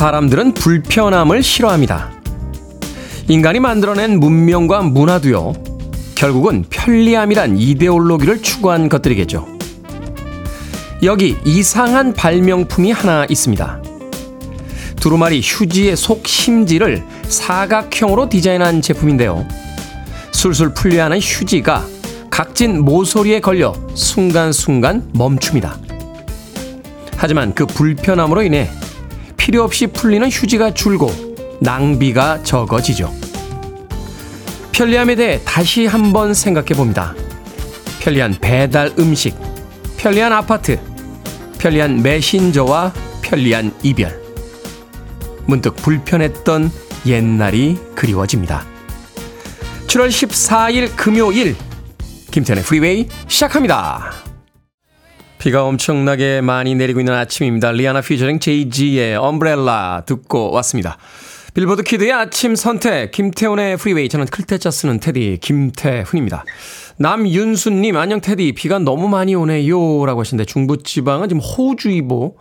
사람들은 불편함을 싫어합니다. 인간이 만들어낸 문명과 문화도요, 결국은 편리함이란 이데올로기를 추구한 것들이겠죠. 여기 이상한 발명품이 하나 있습니다. 두루마리 휴지의 속 심지를 사각형으로 디자인한 제품인데요. 술술 풀려야 하는 휴지가 각진 모서리에 걸려 순간순간 멈춥니다. 하지만 그 불편함으로 인해 필요 없이 풀리는 휴지가 줄고 낭비가 적어지죠. 편리함에 대해 다시 한번 생각해 봅니다. 편리한 배달 음식, 편리한 아파트, 편리한 메신저와 편리한 이별. 문득 불편했던 옛날이 그리워집니다. 7월 14일 금요일 김태훈의 프리웨이 시작합니다. 비가 엄청나게 많이 내리고 있는 아침입니다. 리한나 featuring JAY-Z의 Umbrella 듣고 왔습니다. 빌보드 키드의 아침 선택 김태훈의 프리웨이 저는 클 태 자 쓰는 테디 김태훈입니다. 남윤수님, 안녕 테디. 비가 너무 많이 오네요. 라고 하시는데 중부지방은 지금 호우주의보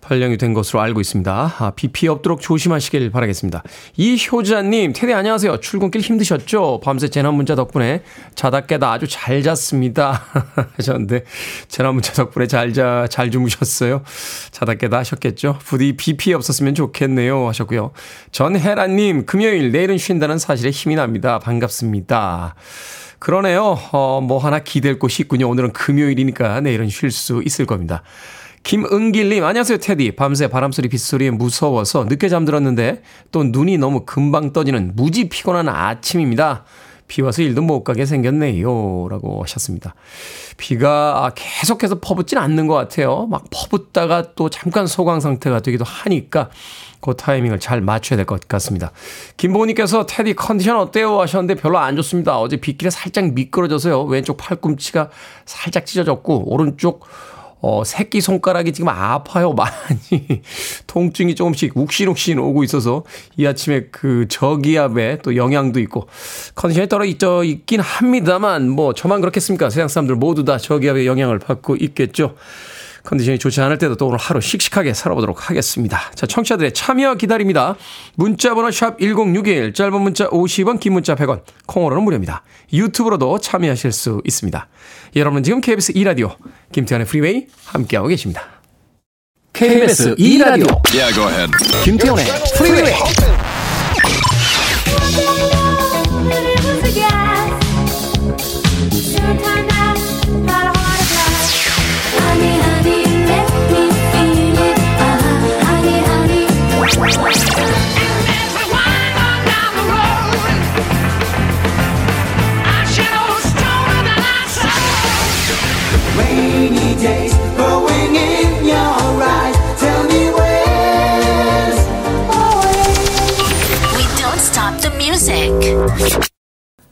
발령이 된 것으로 알고 있습니다. 아, 비 피해 없도록 조심하시길 바라겠습니다. 이효자님, 테디 안녕하세요. 출근길 힘드셨죠? 밤새 재난문자 덕분에 자다 깨다 아주 잘 잤습니다. 하셨는데 재난문자 덕분에 잘 자, 잘 주무셨어요? 자다 깨다 하셨겠죠? 부디 비 피해 없었으면 좋겠네요. 하셨고요. 전혜라님, 금요일 내일은 쉰다는 사실에 힘이 납니다. 반갑습니다. 그러네요. 어, 뭐 하나 기댈 곳이 있군요. 오늘은 금요일이니까 내일은 쉴 수 있을 겁니다. 김은길님, 안녕하세요, 테디. 밤새 바람소리, 빗소리에 무서워서 늦게 잠들었는데 또 눈이 너무 금방 떠지는 무지 피곤한 아침입니다. 비 와서 일도 못 가게 생겼네요. 라고 하셨습니다. 비가 계속해서 퍼붓진 않는 것 같아요. 막 퍼붓다가 또 잠깐 소강 상태가 되기도 하니까 그 타이밍을 잘 맞춰야 될 것 같습니다. 김보님께서 테디 컨디션 어때요? 하셨는데 별로 안 좋습니다. 어제 빗길에 살짝 미끄러져서요. 왼쪽 팔꿈치가 살짝 찢어졌고 오른쪽 어, 새끼 손가락이 지금 아파요. 많이. 통증이 조금씩 욱신욱신 오고 있어서 이 아침에 그 저기압에 또 영향도 있고 컨디션이 떨어져 있긴 합니다만 뭐 저만 그렇겠습니까? 세상 사람들 모두 다 저기압의 영향을 받고 있겠죠. 컨디션이 좋지 않을 때도 또 오늘 하루 씩씩하게 살아보도록 하겠습니다. 자, 청취자들의 참여 기다립니다. 문자번호 샵 1061, 짧은 문자 50원, 긴 문자 100원, 콩으로는 무료입니다. 유튜브로도 참여하실 수 있습니다. 여러분은 지금 KBS 2라디오, 김태훈의 프리웨이 함께하고 계십니다. KBS 2라디오, yeah, 김태환의 프리웨이.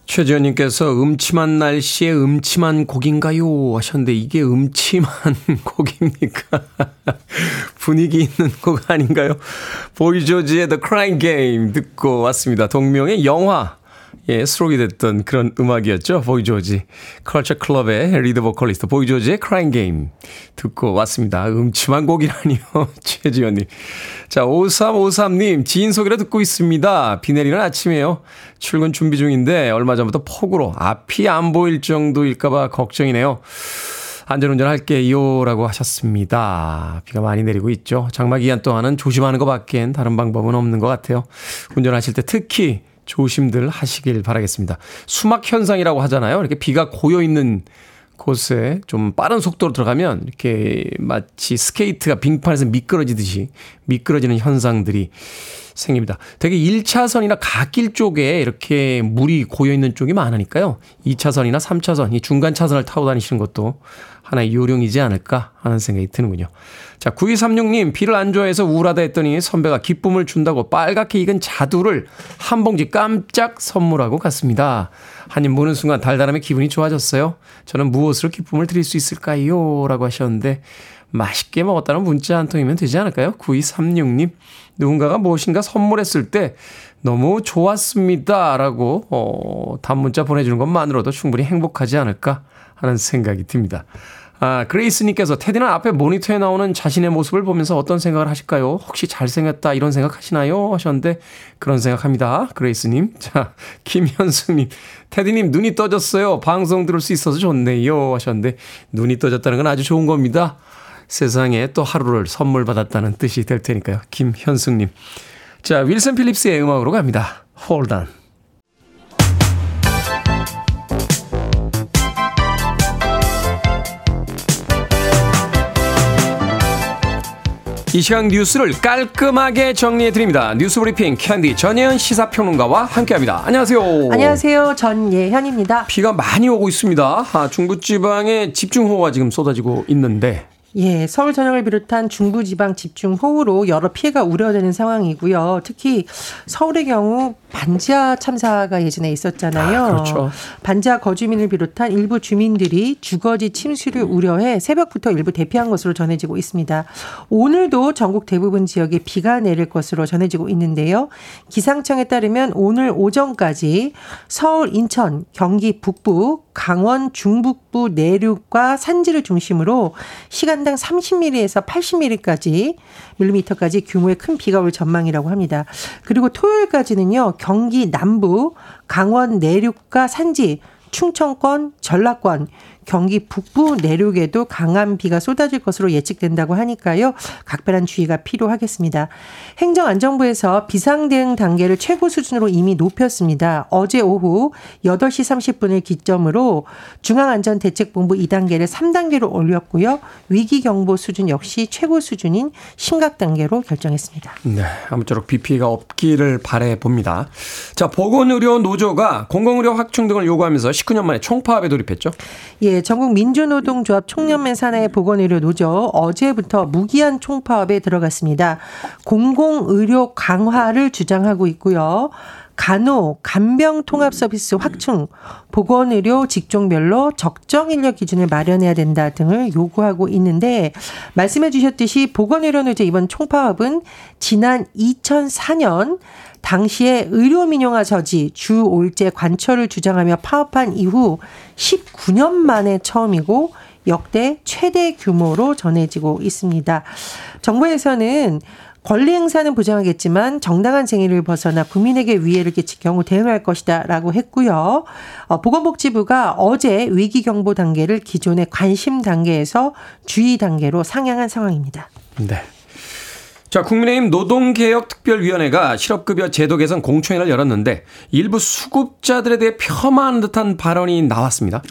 최지현님께서 음침한 날씨에 음침한 곡인가요? 하셨는데 이게 음침한 곡입니까? 분위기 있는 곡 아닌가요? 보이조지의 The Crying Game 듣고 왔습니다. 동명의 영화 예, 수록이 됐던 그런 음악이었죠. 보이 조지. 컬처 클럽의 리드 보컬리스트 보이 조지의 Crying Game 듣고 왔습니다. 음침한 곡이라니요. 최지현 님. 자, 5353 님, 지인 소개로 듣고 있습니다. 비 내리는 아침이에요. 출근 준비 중인데 얼마 전부터 폭우로 앞이 안 보일 정도일까 봐 걱정이네요. 안전운전 할게요. 라고 하셨습니다. 비가 많이 내리고 있죠. 장마 기간 동안은 조심하는 것 밖엔 다른 방법은 없는 것 같아요. 운전하실 때 특히 조심들 하시길 바라겠습니다. 수막 현상이라고 하잖아요. 이렇게 비가 고여 있는 곳에 좀 빠른 속도로 들어가면 이렇게 마치 스케이트가 빙판에서 미끄러지듯이 미끄러지는 현상들이 생깁니다. 되게 1차선이나 갓길 쪽에 이렇게 물이 고여 있는 쪽이 많으니까요. 2차선이나 3차선, 이 중간 차선을 타고 다니시는 것도 하나의 요령이지 않을까 하는 생각이 드는군요. 자, 9236님, 비를 안 좋아해서 우울하다 했더니 선배가 기쁨을 준다고 빨갛게 익은 자두를 한 봉지 깜짝 선물하고 갔습니다. 한입 무는 순간 달달함에 기분이 좋아졌어요. 저는 무엇으로 기쁨을 드릴 수 있을까요? 라고 하셨는데, 맛있게 먹었다는 문자 한 통이면 되지 않을까요? 9236님, 누군가가 무엇인가 선물했을 때 너무 좋았습니다. 라고, 어, 단문자 보내주는 것만으로도 충분히 행복하지 않을까 하는 생각이 듭니다. 아, 그레이스님께서 테디는 앞에 모니터에 나오는 자신의 모습을 보면서 어떤 생각을 하실까요? 혹시 잘생겼다 이런 생각 하시나요? 하셨는데 그런 생각합니다. 그레이스님. 자, 김현숙님. 테디님 눈이 떠졌어요. 방송 들을 수 있어서 좋네요. 하셨는데 눈이 떠졌다는 건 아주 좋은 겁니다. 세상에 또 하루를 선물 받았다는 뜻이 될 테니까요. 김현숙님. 자, 윌슨 필립스의 음악으로 갑니다. Hold on. 이 시간 뉴스를 깔끔하게 정리해 드립니다. 뉴스 브리핑 캔디 전예현 시사평론가와 함께합니다. 안녕하세요. 안녕하세요. 전예현입니다. 비가 많이 오고 있습니다. 아, 중부지방에 집중호우가 지금 쏟아지고 있는데 예, 서울 전역을 비롯한 중부 지방 집중 호우로 여러 피해가 우려되는 상황이고요. 특히 서울의 경우 반지하 참사가 예전에 있었잖아요. 아, 그렇죠. 반지하 거주민을 비롯한 일부 주민들이 주거지 침수를 우려해 새벽부터 일부 대피한 것으로 전해지고 있습니다. 오늘도 전국 대부분 지역에 비가 내릴 것으로 전해지고 있는데요. 기상청에 따르면 오늘 오전까지 서울, 인천, 경기 북부, 강원 중북부 내륙과 산지를 중심으로 시간 당 30mm에서 80mm까지 밀리미터까지 규모의 큰 비가 올 전망이라고 합니다. 그리고 토요일까지는요. 경기 남부, 강원 내륙과 산지, 충청권, 전라권, 경기 북부 내륙에도 강한 비가 쏟아질 것으로 예측된다고 하니까요. 각별한 주의가 필요하겠습니다. 행정안전부에서 비상대응 단계를 최고 수준으로 이미 높였습니다. 어제 오후 8시 30분을 기점으로 중앙안전대책본부 2단계를 3단계로 올렸고요. 위기경보 수준 역시 최고 수준인 심각 단계로 결정했습니다. 네. 아무쪼록 비 피해가 없기를 바래 봅니다. 자, 보건의료 노조가 공공의료 확충 등을 요구하면서 19년 만에 총파업에 돌입했죠. 예, 전국 민주노동조합 총연맹 산하의 보건의료 노조 어제부터 무기한 총파업에 들어갔습니다. 공공의료 강화를 주장하고 있고요. 간호, 간병 통합 서비스 확충, 보건의료 직종별로 적정 인력 기준을 마련해야 된다 등을 요구하고 있는데 말씀해 주셨듯이 보건의료 노조 이번 총파업은 지난 2004년 당시에 의료민영화 저지 주 5일제 관철을 주장하며 파업한 이후 19년 만에 처음이고 역대 최대 규모로 전해지고 있습니다. 정부에서는 권리 행사는 보장하겠지만 정당한 쟁의를 벗어나 국민에게 위해를 끼칠 경우 대응할 것이다라고 했고요. 어, 보건복지부가 어제 위기 경보 단계를 기존의 관심 단계에서 주의 단계로 상향한 상황입니다. 네. 자, 국민의힘 노동개혁특별위원회가 실업급여 제도 개선 공청회를 열었는데 일부 수급자들에 대해 폄하하는 듯한 발언이 나왔습니다.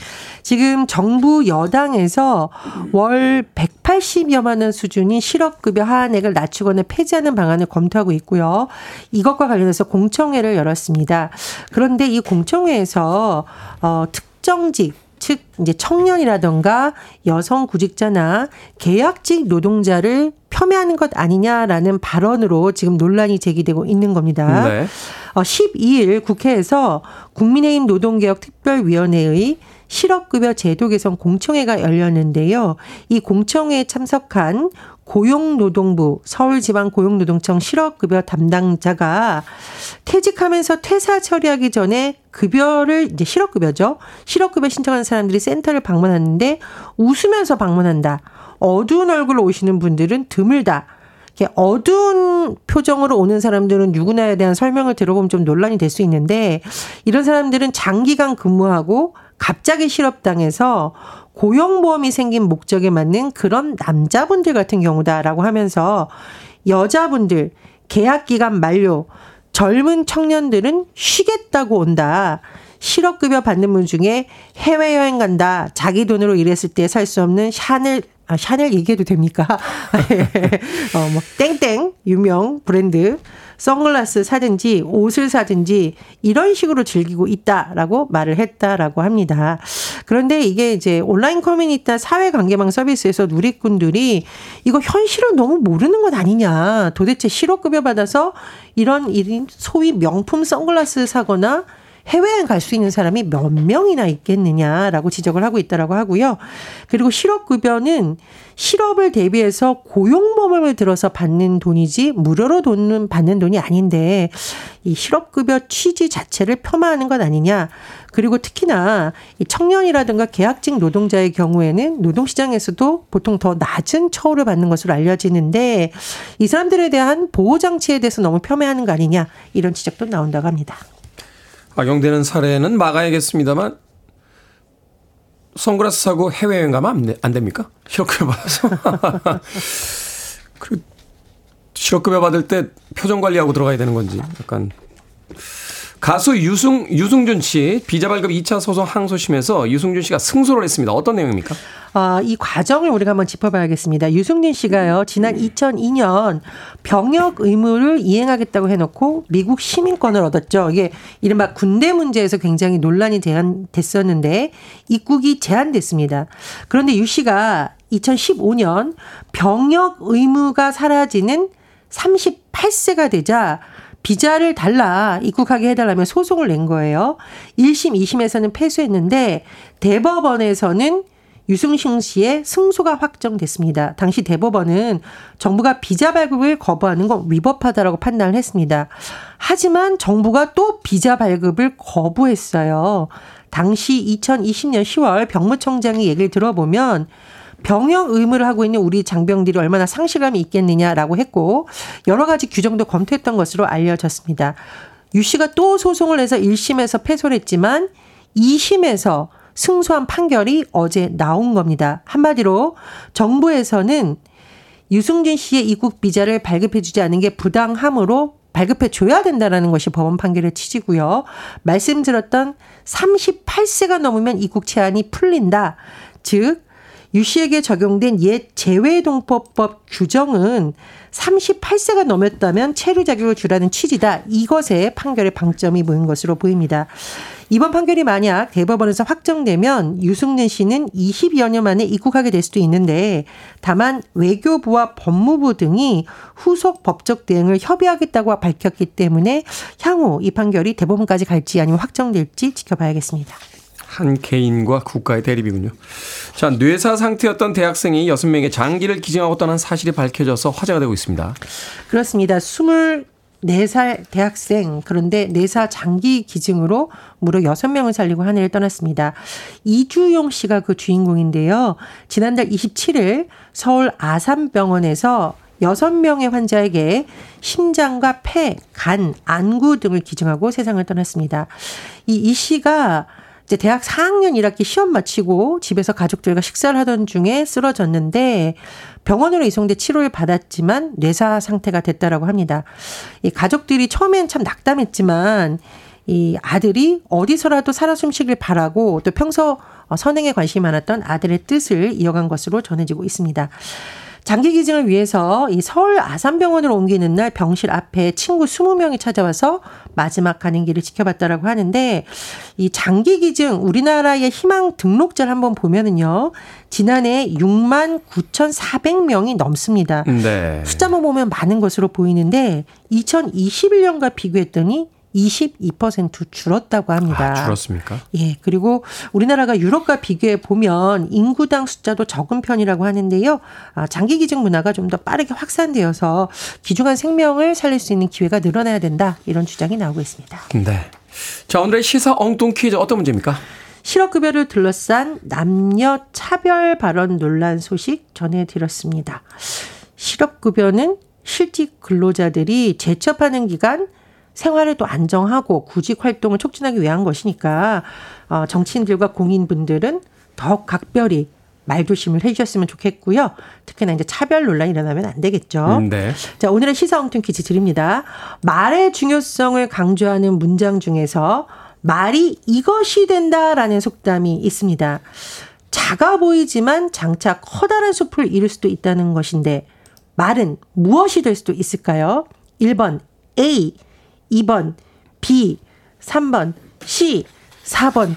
지금 정부 여당에서 월 180여만 원 수준인 실업급여 하한액을 낮추거나 폐지하는 방안을 검토하고 있고요. 이것과 관련해서 공청회를 열었습니다. 그런데 이 공청회에서 어, 특정직 즉 이제 청년이라던가 여성 구직자나 계약직 노동자를 폄훼하는 것 아니냐라는 발언으로 지금 논란이 제기되고 있는 겁니다. 네. 12일 어, 국회에서 국민의힘 노동개혁 특별위원회의 실업급여 제도 개선 공청회가 열렸는데요. 이 공청회에 참석한 고용노동부 서울지방고용노동청 실업급여 담당자가 퇴직하면서 퇴사 처리하기 전에 급여를 이제 실업급여죠. 실업급여 신청하는 사람들이 센터를 방문하는데 웃으면서 방문한다. 어두운 얼굴로 오시는 분들은 드물다. 이렇게 어두운 표정으로 오는 사람들은 누구나에 대한 설명을 들어보면 좀 논란이 될 수 있는데 이런 사람들은 장기간 근무하고 갑자기 실업당해서 고용보험이 생긴 목적에 맞는 그런 남자분들 같은 경우다라고 하면서 여자분들 계약 기간 만료 젊은 청년들은 쉬겠다고 온다. 실업급여 받는 분 중에 해외여행 간다. 자기 돈으로 일했을 때 살 수 없는 샤넬 아, 샤넬 얘기해도 됩니까? 어, 뭐, 땡땡, 유명 브랜드, 선글라스 사든지 옷을 사든지 이런 식으로 즐기고 있다라고 말을 했다라고 합니다. 그런데 이게 이제 온라인 커뮤니티 사회관계망 서비스에서 누리꾼들이 이거 현실을 너무 모르는 것 아니냐. 도대체 실업급여 받아서 이런 일인 소위 명품 선글라스 사거나 해외에 갈수 있는 사람이 몇 명이나 있겠느냐라고 지적을 하고 있다라고 하고요. 그리고 실업급여는 실업을 대비해서 고용보험을 들어서 받는 돈이지 무료로 돈은 받는 돈이 아닌데 이 실업급여 취지 자체를 폄하하는 것 아니냐. 그리고 특히나 이 청년이라든가 계약직 노동자의 경우에는 노동시장에서도 보통 더 낮은 처우를 받는 것으로 알려지는데 이 사람들에 대한 보호장치에 대해서 너무 폄하하는 거 아니냐 이런 지적도 나온다고 합니다. 악용되는 사례는 막아야겠습니다만 선글라스 사고 해외여행 가면 안, 됩니까? 실업급여 받아서. 그리고 실업급여 받을 때 표정 관리하고 들어가야 되는 건지 약간 가수 유승, 유승준 씨 비자 발급 2차 소송 항소심에서 유승준 씨가 승소를 했습니다. 어떤 내용입니까? 아, 이 과정을 우리가 한번 짚어봐야겠습니다. 유승준 씨가요, 지난 2002년 병역 의무를 이행하겠다고 해놓고 미국 시민권을 얻었죠. 이게 이른바 군대 문제에서 굉장히 논란이 됐었는데 입국이 제한됐습니다. 그런데 유 씨가 2015년 병역 의무가 사라지는 38세가 되자 비자를 달라 입국하게 해달라며 소송을 낸 거예요. 1심, 2심에서는 패소했는데 대법원에서는 유승신 씨의 승소가 확정됐습니다. 당시 대법원은 정부가 비자 발급을 거부하는 건 위법하다라고 판단을 했습니다. 하지만 정부가 또 비자 발급을 거부했어요. 당시 2020년 10월 병무청장이 얘기를 들어보면 병역 의무를 하고 있는 우리 장병들이 얼마나 상실감이 있겠느냐라고 했고 여러 가지 규정도 검토했던 것으로 알려졌습니다. 유 씨가 또 소송을 해서 1심에서 패소를 했지만 2심에서 승소한 판결이 어제 나온 겁니다. 한마디로 정부에서는 유승준 씨의 입국 비자를 발급해 주지 않은 게 부당함으로 발급해 줘야 된다라는 것이 법원 판결의 취지고요. 말씀드렸던 38세가 넘으면 입국 제한이 풀린다. 즉 유 씨에게 적용된 옛 재외동포법 규정은 38세가 넘었다면 체류 자격을 주라는 취지다. 이것에 판결의 방점이 모인 것으로 보입니다. 이번 판결이 만약 대법원에서 확정되면 유승민 씨는 20여 년 만에 입국하게 될 수도 있는데 다만 외교부와 법무부 등이 후속 법적 대응을 협의하겠다고 밝혔기 때문에 향후 이 판결이 대법원까지 갈지 아니면 확정될지 지켜봐야겠습니다. 한 개인과 국가의 대립이군요. 자, 뇌사 상태였던 대학생이 6명의 장기를 기증하고 떠난 사실이 밝혀져서 화제가 되고 있습니다. 그렇습니다. 24살 대학생 그런데 뇌사 장기 기증으로 무려 6명을 살리고 하늘을 떠났습니다. 이주용 씨가 그 주인공인데요. 지난달 27일 서울 아산병원에서 6명의 환자에게 심장과 폐, 간, 안구 등을 기증하고 세상을 떠났습니다. 이 이 씨가 이제 대학 4학년 1학기 시험 마치고 집에서 가족들과 식사를 하던 중에 쓰러졌는데 병원으로 이송돼 치료를 받았지만 뇌사 상태가 됐다라고 합니다. 이 가족들이 처음엔 참 낙담했지만 이 아들이 어디서라도 살아 숨쉬길 바라고 또 평소 선행에 관심이 많았던 아들의 뜻을 이어간 것으로 전해지고 있습니다. 장기 기증을 위해서 이 서울 아산병원으로 옮기는 날 병실 앞에 친구 20명이 찾아와서 마지막 가는 길을 지켜봤다라고 하는데 이 장기 기증 우리나라의 희망 등록자를 한번 보면은요. 지난해 6만 9,400명이 넘습니다. 네. 숫자만 보면 많은 것으로 보이는데 2021년과 비교했더니 22% 줄었다고 합니다. 아, 줄었습니까? 예. 그리고 우리나라가 유럽과 비교해 보면 인구당 숫자도 적은 편이라고 하는데요. 아, 장기 기증 문화가 좀 더 빠르게 확산되어서 귀중한 생명을 살릴 수 있는 기회가 늘어나야 된다. 이런 주장이 나오고 있습니다. 네. 자, 오늘의 시사 엉뚱 퀴즈 어떤 문제입니까? 실업급여를 둘러싼 남녀 차별 발언 논란 소식 전해드렸습니다. 실업급여는 실직 근로자들이 재취업하는 기간 생활을 또 안정하고 구직 활동을 촉진하기 위한 것이니까 어, 정치인들과 공인분들은 더욱 각별히 말조심을 해주셨으면 좋겠고요. 특히나 이제 차별 논란이 일어나면 안 되겠죠. 음, 네. 자, 오늘의 시사 엉뚱 퀴즈 드립니다. 말의 중요성을 강조하는 문장 중에서 말이 이것이 된다라는 속담이 있습니다. 작아 보이지만 장차 커다란 숲을 이룰 수도 있다는 것인데 말은 무엇이 될 수도 있을까요? 1번 A 2번 B, 3번 C, 4번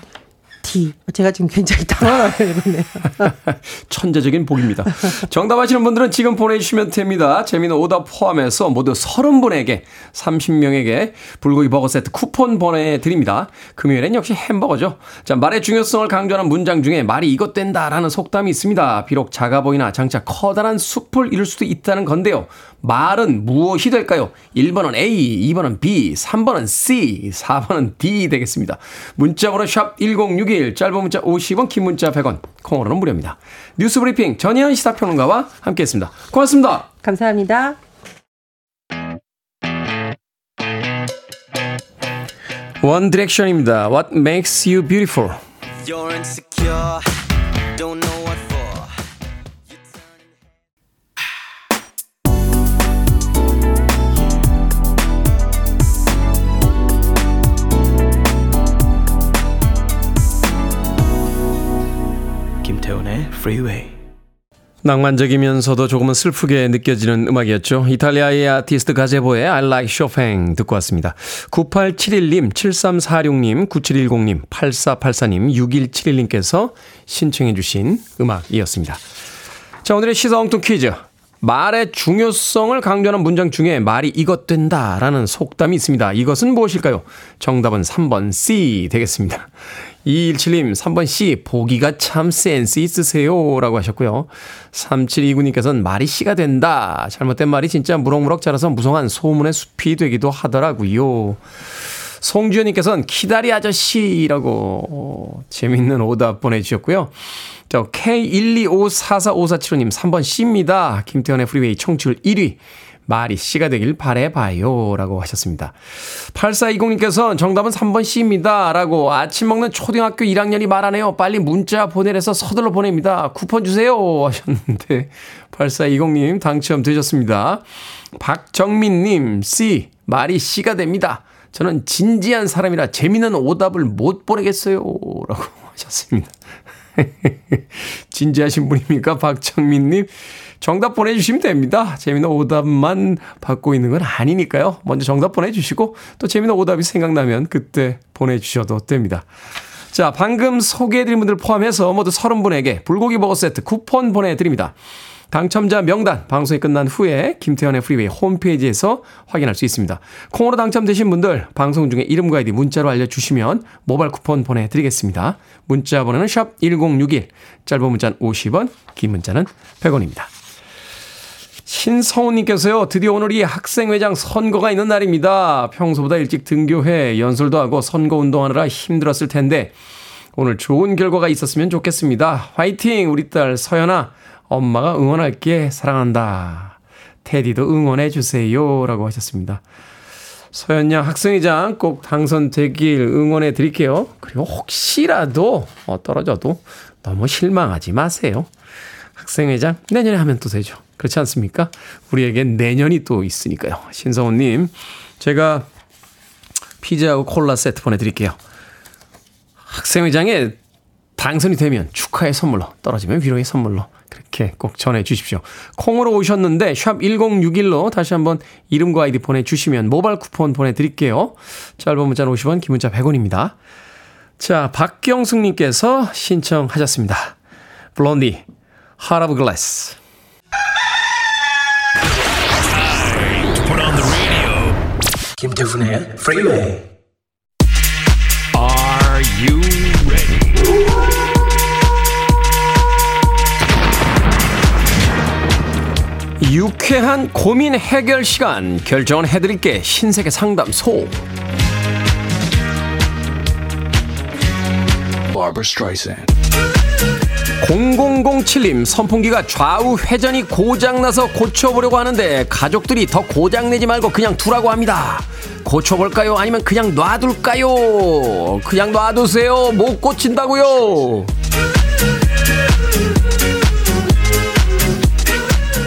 제가 지금 굉장히 당황하고 있네요. 천재적인 복입니다. 정답 하시는 분들은 지금 보내주시면 됩니다. 재미는 오답 포함해서 모두 30분에게 30명에게 불고기 버거 세트 쿠폰 보내드립니다. 금요일엔 역시 햄버거죠. 자, 말의 중요성을 강조하는 문장 중에 말이 이것 된다라는 속담이 있습니다. 비록 작아 보이나 장차 커다란 숲을 이룰 수도 있다는 건데요. 말은 무엇이 될까요? 1번은 A, 2번은 B, 3번은 C, 4번은 D 되겠습니다. 문자번호 샵 1061, 짧은 문자 50원, 긴 문자 100원, 콩으로는 무료입니다. 뉴스 브리핑 전희연 시사평론가와 함께 했습니다. 고맙습니다. 감사합니다. 원 디렉션입니다. What makes you beautiful? 김태훈의 Freeway. 낭만적이면서도 조금은 슬프게 느껴지는 음악이었죠. 이탈리아의 아티스트 가제보의 I Like Chopin 듣고 왔습니다. 9871님, 7346님, 9710님, 8484님, 6171님께서 신청해 주신 음악이었습니다. 자, 오늘의 시사 엉뚱 퀴즈. 말의 중요성을 강조하는 문장 중에 말이 이것 된다라는 속담이 있습니다. 이것은 무엇일까요? 정답은 3번 C 되겠습니다. 2177님, 3번 C, 보기가 참 센스 있으세요. 라고 하셨고요. 3729님께서는 말이 씨가 된다. 잘못된 말이 진짜 무럭무럭 자라서 무성한 소문의 숲이 되기도 하더라고요. 송주현님께서는 키다리 아저씨라고 재밌는 오답 보내주셨고요. 저 K125445475님 3번 C입니다. 김태훈의 프리웨이 청취율 1위. 말이 씨가 되길 바래봐요. 라고 하셨습니다. 8420님께서 정답은 3번 C입니다. 라고 아침 먹는 초등학교 1학년이 말하네요. 빨리 문자 보내래서 서둘러 보냅니다. 쿠폰 주세요. 하셨는데 8420님 당첨되셨습니다. 박정민님 C. 말이 C가 됩니다. 저는 진지한 사람이라 재미는 오답을 못 보내겠어요. 라고 하셨습니다. 진지하신 분입니까? 박정민님. 정답 보내주시면 됩니다. 재미는 오답만 받고 있는 건 아니니까요. 먼저 정답 보내주시고 또 재미는 오답이 생각나면 그때 보내주셔도 됩니다. 자, 방금 소개해드린 분들 포함해서 모두 30분에게 불고기 버거 세트 쿠폰 보내드립니다. 당첨자 명단 방송이 끝난 후에 김태훈의 프리웨이 홈페이지에서 확인할 수 있습니다. 콩으로 당첨되신 분들 방송 중에 이름과 아이디 문자로 알려주시면 모바일 쿠폰 보내드리겠습니다. 문자 번호는 샵 1061, 짧은 문자는 50원, 긴 문자는 100원입니다. 신성우님께서요, 드디어 오늘이 학생회장 선거가 있는 날입니다. 평소보다 일찍 등교해 연설도 하고 선거 운동하느라 힘들었을 텐데, 오늘 좋은 결과가 있었으면 좋겠습니다. 화이팅! 우리 딸 서연아, 엄마가 응원할게, 사랑한다. 테디도 응원해주세요. 라고 하셨습니다. 서현 양 학생회장 꼭 당선되길 응원해 드릴게요. 그리고 혹시라도 어, 떨어져도 너무 실망하지 마세요. 학생회장 내년에 하면 또 되죠. 그렇지 않습니까? 우리에겐 내년이 또 있으니까요. 신성훈님, 제가 피자하고 콜라 세트 보내드릴게요. 학생회장에 당선이 되면 축하의 선물로, 떨어지면 위로의 선물로 그렇게 꼭 전해 주십시오. 콩으로 오셨는데 샵 1061로 다시 한번 이름과 아이디 보내주시면 모바일 쿠폰 보내드릴게요. 짧은 문자는 50원, 긴 문자 100원입니다. 자, 박경숙님께서 신청하셨습니다. 블론디, of Glass. 김태훈의 프리웨이 Are you ready? 유쾌한 고민 해결 시간. 결정을 해드릴게. 신세계 상담소 0007님 선풍기가 좌우 회전이 고장나서 고쳐보려고 하는데 가족들이 더 고장내지 말고 그냥 두라고 합니다 고쳐볼까요 아니면 그냥 놔둘까요 그냥 놔두세요 못 고친다고요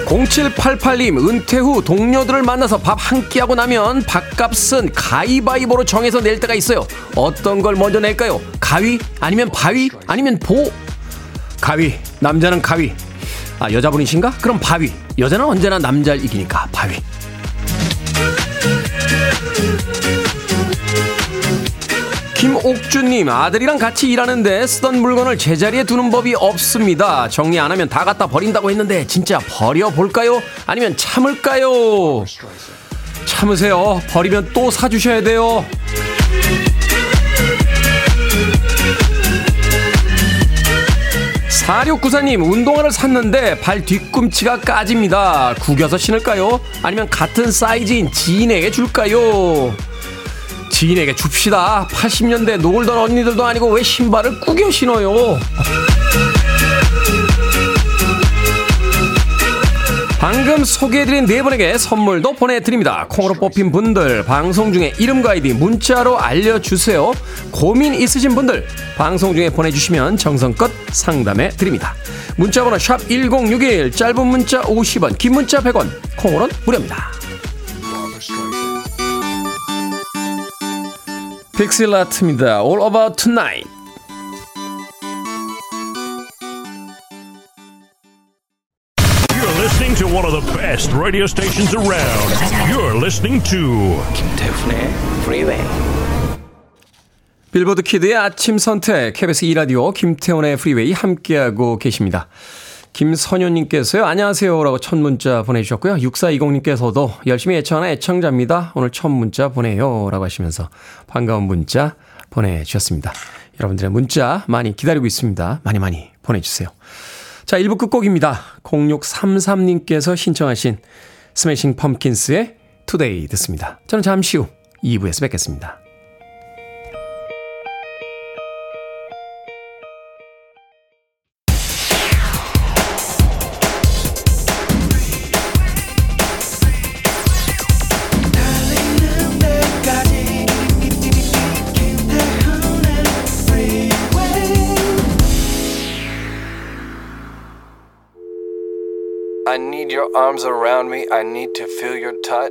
0788님, 은퇴 후 동료들을 만나서 밥 한 끼 하고 나면 밥값은 가위바위보로 정해서 낼 때가 있어요. 어떤 걸 먼저 낼까요? 가위? 아니면 바위? 아니면 보? 가위. 남자는 가위. 아, 여자분이신가? 그럼 바위. 여자는 언제나 남자를 이기니까 바위. 김옥주님, 아들이랑 같이 일하는데 쓰던 물건을 제자리에 두는 법이 없습니다. 정리 안 하면 다 갖다 버린다고 했는데 진짜 버려볼까요? 아니면 참을까요? 참으세요. 버리면 또 사주셔야 돼요. 4694님, 운동화를 샀는데 발 뒤꿈치가 까집니다. 구겨서 신을까요? 아니면 같은 사이즈인 지인에게 줄까요? 지인에게 줍시다. 80년대 노골던 언니들도 아니고 왜 신발을 꾸겨 신어요? 방금 소개해드린 네 분에게 선물도 보내드립니다. 콩으로 뽑힌 분들 방송 중에 이름과 아이디 문자로 알려주세요. 고민 있으신 분들 방송 중에 보내주시면 정성껏 상담해 드립니다. 문자번호 샵 1061 짧은 문자 50원 긴 문자 100원 콩으로는 무료입니다. 픽셀라트입니다. All About Tonight. The best radio stations around. You're listening to 김태훈의 Freeway. 빌보드 키드의 아침 선택 KBS 2라디오 김태훈의 프리웨이 함께하고 계십니다. 김선효님께서요. 안녕하세요 라고 첫 문자 보내주셨고요. 6420님께서도 열심히 애청하는 애청자입니다. 오늘 첫 문자 보내요 라고 하시면서 반가운 문자 보내주셨습니다. 여러분들의 문자 많이 기다리고 있습니다. 많이 많이 보내주세요. 자 1부 끝곡입니다. 0633님께서 신청하신 스매싱 펌킨스의 투데이 듣습니다. 저는 잠시 후 2부에서 뵙겠습니다. I need your arms around me. I need to feel your touch.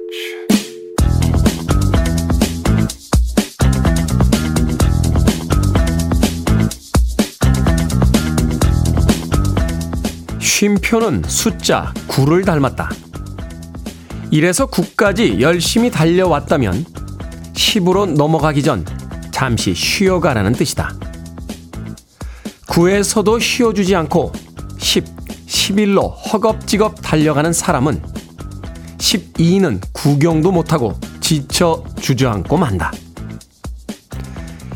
쉼표는 숫자 9를 닮았다. 1에서 9까지 열심히 달려왔다면 10으로 넘어가기 전 잠시 쉬어가라는 뜻이다. 9에서도 쉬어주지 않고 10, 11로 허겁지겁 달려가는 사람은 12는 구경도 못하고 지쳐 주저앉고 만다.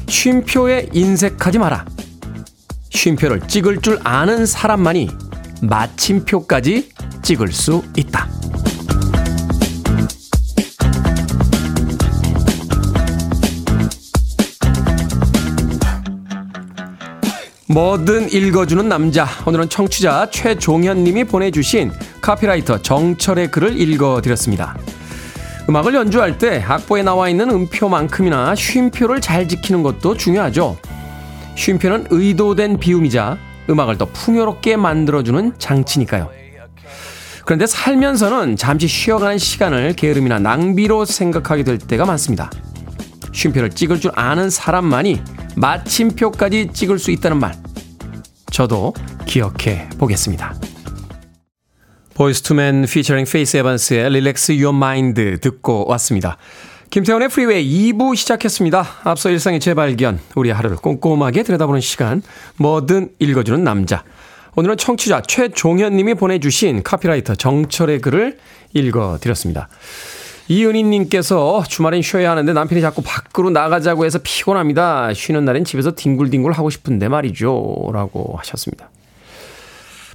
쉼표에 인색하지 마라. 쉼표를 찍을 줄 아는 사람만이 마침표까지 찍을 수 있다. 뭐든 읽어주는 남자. 오늘은 청취자 최종현 님이 보내주신 카피라이터 정철의 글을 읽어드렸습니다. 음악을 연주할 때 악보에 나와 있는 음표만큼이나 쉼표를 잘 지키는 것도 중요하죠. 쉼표는 의도된 비움이자 음악을 더 풍요롭게 만들어주는 장치니까요. 그런데 살면서는 잠시 쉬어가는 시간을 게으름이나 낭비로 생각하게 될 때가 많습니다. 쉼표를 찍을 줄 아는 사람만이 마침표까지 찍을 수 있다는 말. 저도 기억해 보겠습니다. 보이즈 투 맨 피처링 페이스 에반스의 Relax Your Mind 듣고 왔습니다. 김태훈의 프리웨이 2부 시작했습니다. 앞서 일상의 재발견, 우리 하루를 꼼꼼하게 들여다보는 시간, 뭐든 읽어주는 남자. 오늘은 청취자 최종현 님이 보내주신 카피라이터 정철의 글을 읽어드렸습니다. 이은희님께서 주말엔 쉬어야 하는데 남편이 자꾸 밖으로 나가자고 해서 피곤합니다. 쉬는 날엔 집에서 뒹굴뒹굴 하고 싶은데 말이죠. 라고 하셨습니다.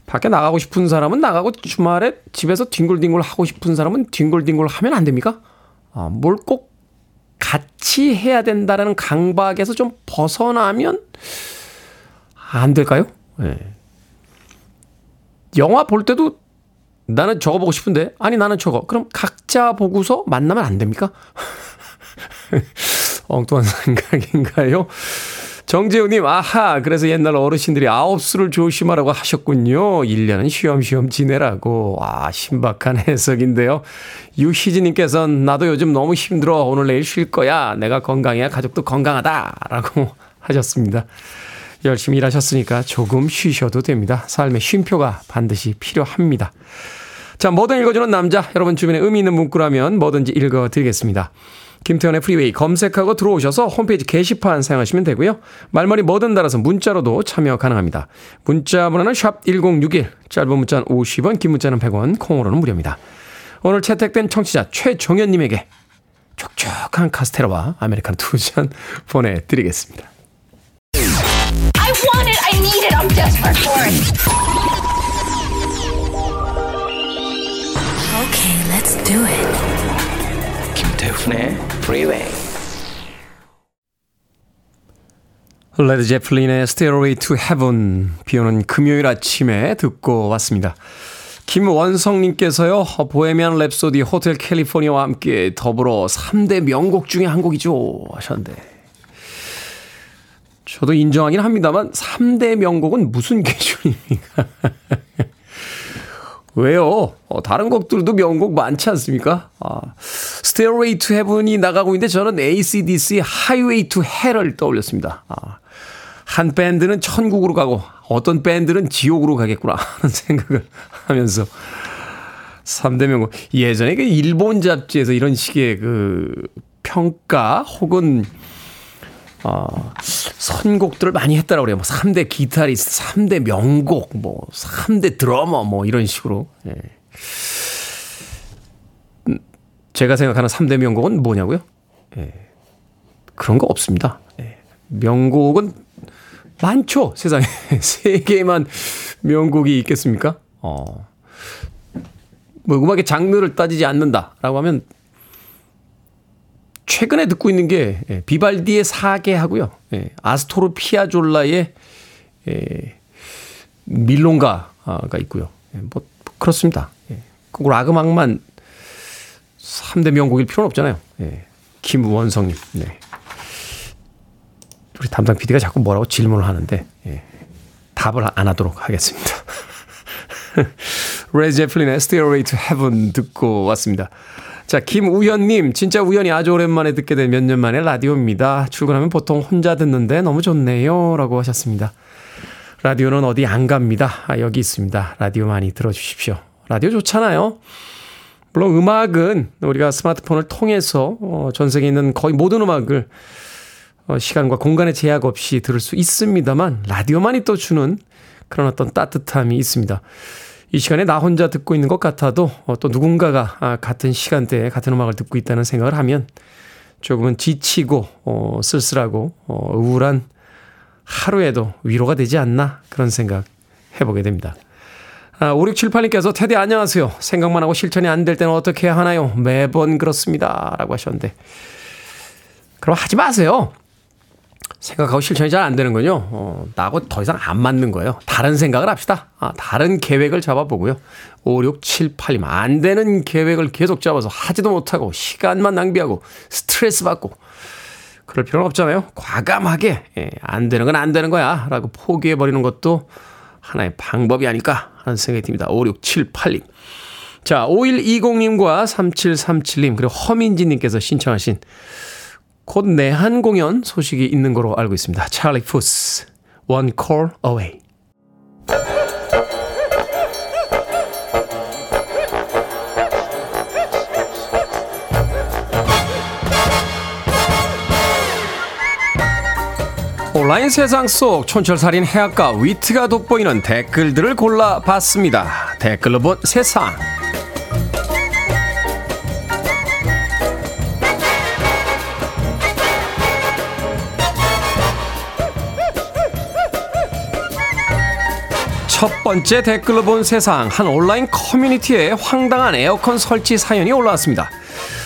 밖에 나가고 싶은 사람은 나가고 주말에 집에서 뒹굴뒹굴 하고 싶은 사람은 뒹굴뒹굴 하면 안 됩니까? 아, 뭘 꼭 같이 해야 된다라는 강박에서 좀 벗어나면 안 될까요? 네. 영화 볼 때도 나는 저거 보고 싶은데 아니 나는 저거 그럼 각자 보고서 만나면 안 됩니까? 엉뚱한 생각인가요? 정재우님, 아하, 그래서 옛날 어르신들이 아홉 수를 조심하라고 하셨군요. 1년은 쉬엄쉬엄 지내라고. 아, 신박한 해석인데요. 유희진님께서는 나도 요즘 너무 힘들어. 오늘 내일 쉴 거야. 내가 건강해야 가족도 건강하다. 라고 하셨습니다. 열심히 일하셨으니까 조금 쉬셔도 됩니다. 삶의 쉼표가 반드시 필요합니다. 자, 뭐든 읽어주는 남자. 여러분 주변에 의미 있는 문구라면 뭐든지 읽어드리겠습니다. 김태훈의 프리웨이 검색하고 들어오셔서 홈페이지 게시판 사용하시면 되고요. 말머리 뭐든 달아서 문자로도 참여 가능합니다. 문자 번호는 샵 1061, 짧은 문자는 50원, 긴 문자는 100원, 콩으로는 무료입니다. 오늘 채택된 청취자 최종현님에게 촉촉한 카스테라와 아메리카노 두 잔 보내드리겠습니다. I want it. I need it. I'm desperate for it. Okay, let's do it. 김태훈의 Freeway. 레드 제플린의 Stairway to Heaven 비 오는 금요일 아침에 듣고 왔습니다. 김원성님께서요, 보헤미안 랩소디 호텔 캘리포니아와 함께 더불어 3대 명곡 중에 한 곡이죠. 하셨는데. 저도 인정하긴 합니다만, 3대 명곡은 무슨 기준입니까? 왜요? 어, 다른 곡들도 명곡 많지 않습니까? 아, Stairway to Heaven이 나가고 있는데 저는 ACDC의 Highway to Hell을 떠올렸습니다. 아, 한 밴드는 천국으로 가고 어떤 밴드는 지옥으로 가겠구나 하는 생각을 하면서 3대 명곡. 예전에 그 일본 잡지에서 이런 식의 그 평가 혹은 어, 선곡들을 많이 했다라고 그래요. 뭐 3대 기타리스트, 3대 명곡, 뭐 3대 드러머 뭐 이런 식으로. 예. 음, 제가 생각하는 3대 명곡은 뭐냐고요? 예. 그런 거 없습니다. 예. 명곡은 많죠. 세상에. 세 개만 명곡이 있겠습니까? 어. 뭐 음악의 장르를 따지지 않는다라고 하면 최근에 듣고 있는 게 예, 비발디의 사계 하고요. 예, 아스토로 피아졸라의 예, 밀롱가가 있고요. 예, 뭐 그렇습니다. 예, 꼭 락음악만 3대 명곡일 필요는 없잖아요. 예, 김원성님. 네. 우리 담당 PD가 자꾸 뭐라고 질문을 하는데 예, 답을 안 하도록 하겠습니다. 레드 제플린의 Stairway to Heaven 듣고 왔습니다. 자, 김우현님, 진짜 우연히 아주 오랜만에 듣게 된 몇 년 만에 라디오입니다. 출근하면 보통 혼자 듣는데 너무 좋네요. 라고 하셨습니다. 라디오는 어디 안 갑니다. 아, 여기 있습니다. 라디오 많이 들어주십시오. 라디오 좋잖아요. 물론 음악은 우리가 스마트폰을 통해서 어, 전 세계에 있는 거의 모든 음악을 어, 시간과 공간의 제약 없이 들을 수 있습니다만 라디오만이 또 주는 그런 어떤 따뜻함이 있습니다. 이 시간에 나 혼자 듣고 있는 것 같아도 어, 또 누군가가 아, 같은 시간대에 같은 음악을 듣고 있다는 생각을 하면 조금은 지치고 어, 쓸쓸하고 어, 우울한 하루에도 위로가 되지 않나 그런 생각 해보게 됩니다. 아, 5678님께서 테디 안녕하세요. 생각만 하고 실천이 안 될 때는 어떻게 하나요? 매번 그렇습니다. 라고 하셨는데 그럼 하지 마세요. 생각하고 실천이 잘 안 되는군요. 어, 나하고 더 이상 안 맞는 거예요. 다른 생각을 합시다. 아, 다른 계획을 잡아보고요. 5, 6, 7, 8님. 안 되는 계획을 계속 잡아서 하지도 못하고 시간만 낭비하고 스트레스 받고 그럴 필요는 없잖아요. 과감하게 예, 안 되는 건 안 되는 거야 라고 포기해버리는 것도 하나의 방법이 아닐까 하는 생각이 듭니다. 5, 6, 7, 8님. 자, 5120님과 3737님 그리고 허민지님께서 신청하신 곧 내한 공연 소식이 있는 거로 알고 있습니다. 찰리 푸스, One Call Away. 온라인 세상 속 촌철살인 해악과 위트가 돋보이는 댓글들을 골라봤습니다. 댓글로 본 세상. 첫 번째 댓글로 본 세상 한 온라인 커뮤니티에 황당한 에어컨 설치 사연이 올라왔습니다.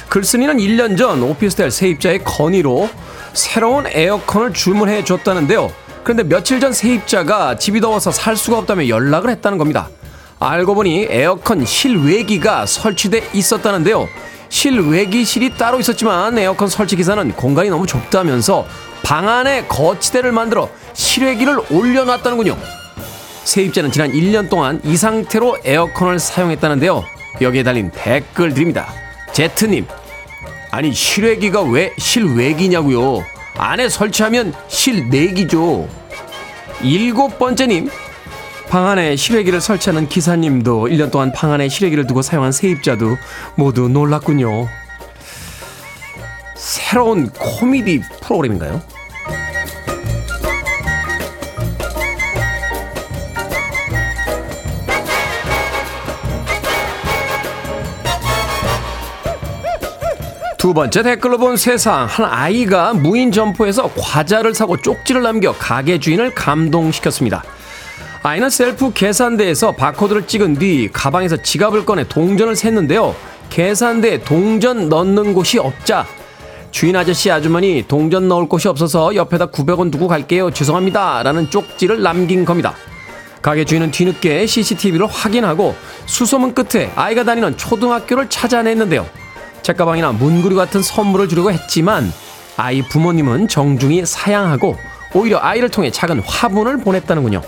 글쓴이는 1년 전 오피스텔 세입자의 건의로 새로운 에어컨을 주문해 줬다는데요. 그런데 며칠 전 세입자가 집이 더워서 살 수가 없다며 연락을 했다는 겁니다. 알고 보니 에어컨 실외기가 설치돼 있었다는데요. 실외기실이 따로 있었지만 에어컨 설치 기사는 공간이 너무 좁다면서 방 안에 거치대를 만들어 실외기를 올려놨다는군요. 세입자는 지난 1년 동안 이 상태로 에어컨을 사용했다는데요. 여기에 달린 댓글 드립니다. 제트님, 아니 실외기가 왜 실외기냐고요? 안에 설치하면 실내기죠. 일곱 번째님, 방 안에 실외기를 설치하는 기사님도 1년 동안 방 안에 실외기를 두고 사용한 세입자도 모두 놀랐군요. 새로운 코미디 프로그램인가요? 두 번째 댓글로 본 세상 한 아이가 무인 점포에서 과자를 사고 쪽지를 남겨 가게 주인을 감동시켰습니다. 아이는 셀프 계산대에서 바코드를 찍은 뒤 가방에서 지갑을 꺼내 동전을 샜는데요. 계산대에 동전 넣는 곳이 없자 주인 아저씨 아주머니 동전 넣을 곳이 없어서 옆에다 900원 두고 갈게요. 죄송합니다. 라는 쪽지를 남긴 겁니다. 가게 주인은 뒤늦게 CCTV를 확인하고 수소문 끝에 아이가 다니는 초등학교를 찾아냈는데요. 책가방이나 문구류 같은 선물을 주려고 했지만 아이 부모님은 정중히 사양하고 오히려 아이를 통해 작은 화분을 보냈다는군요.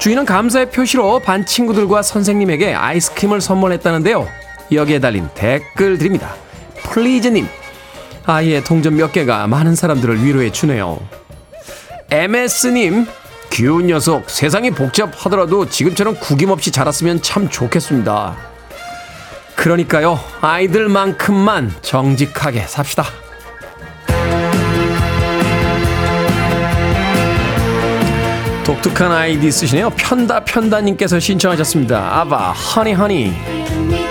주인은 감사의 표시로 반 친구들과 선생님에게 아이스크림을 선물했다는데요. 여기에 달린 댓글 드립니다. 플리즈님, 아이의 동전 몇 개가 많은 사람들을 위로해 주네요. MS님, 귀여운 녀석, 세상이 복잡하더라도 지금처럼 구김없이 자랐으면 참 좋겠습니다. 그러니까요, 아이들만큼만 정직하게 삽시다. 독특한 아이디 쓰시네요. 편다 편다님께서 신청하셨습니다. 아바 허니 허니.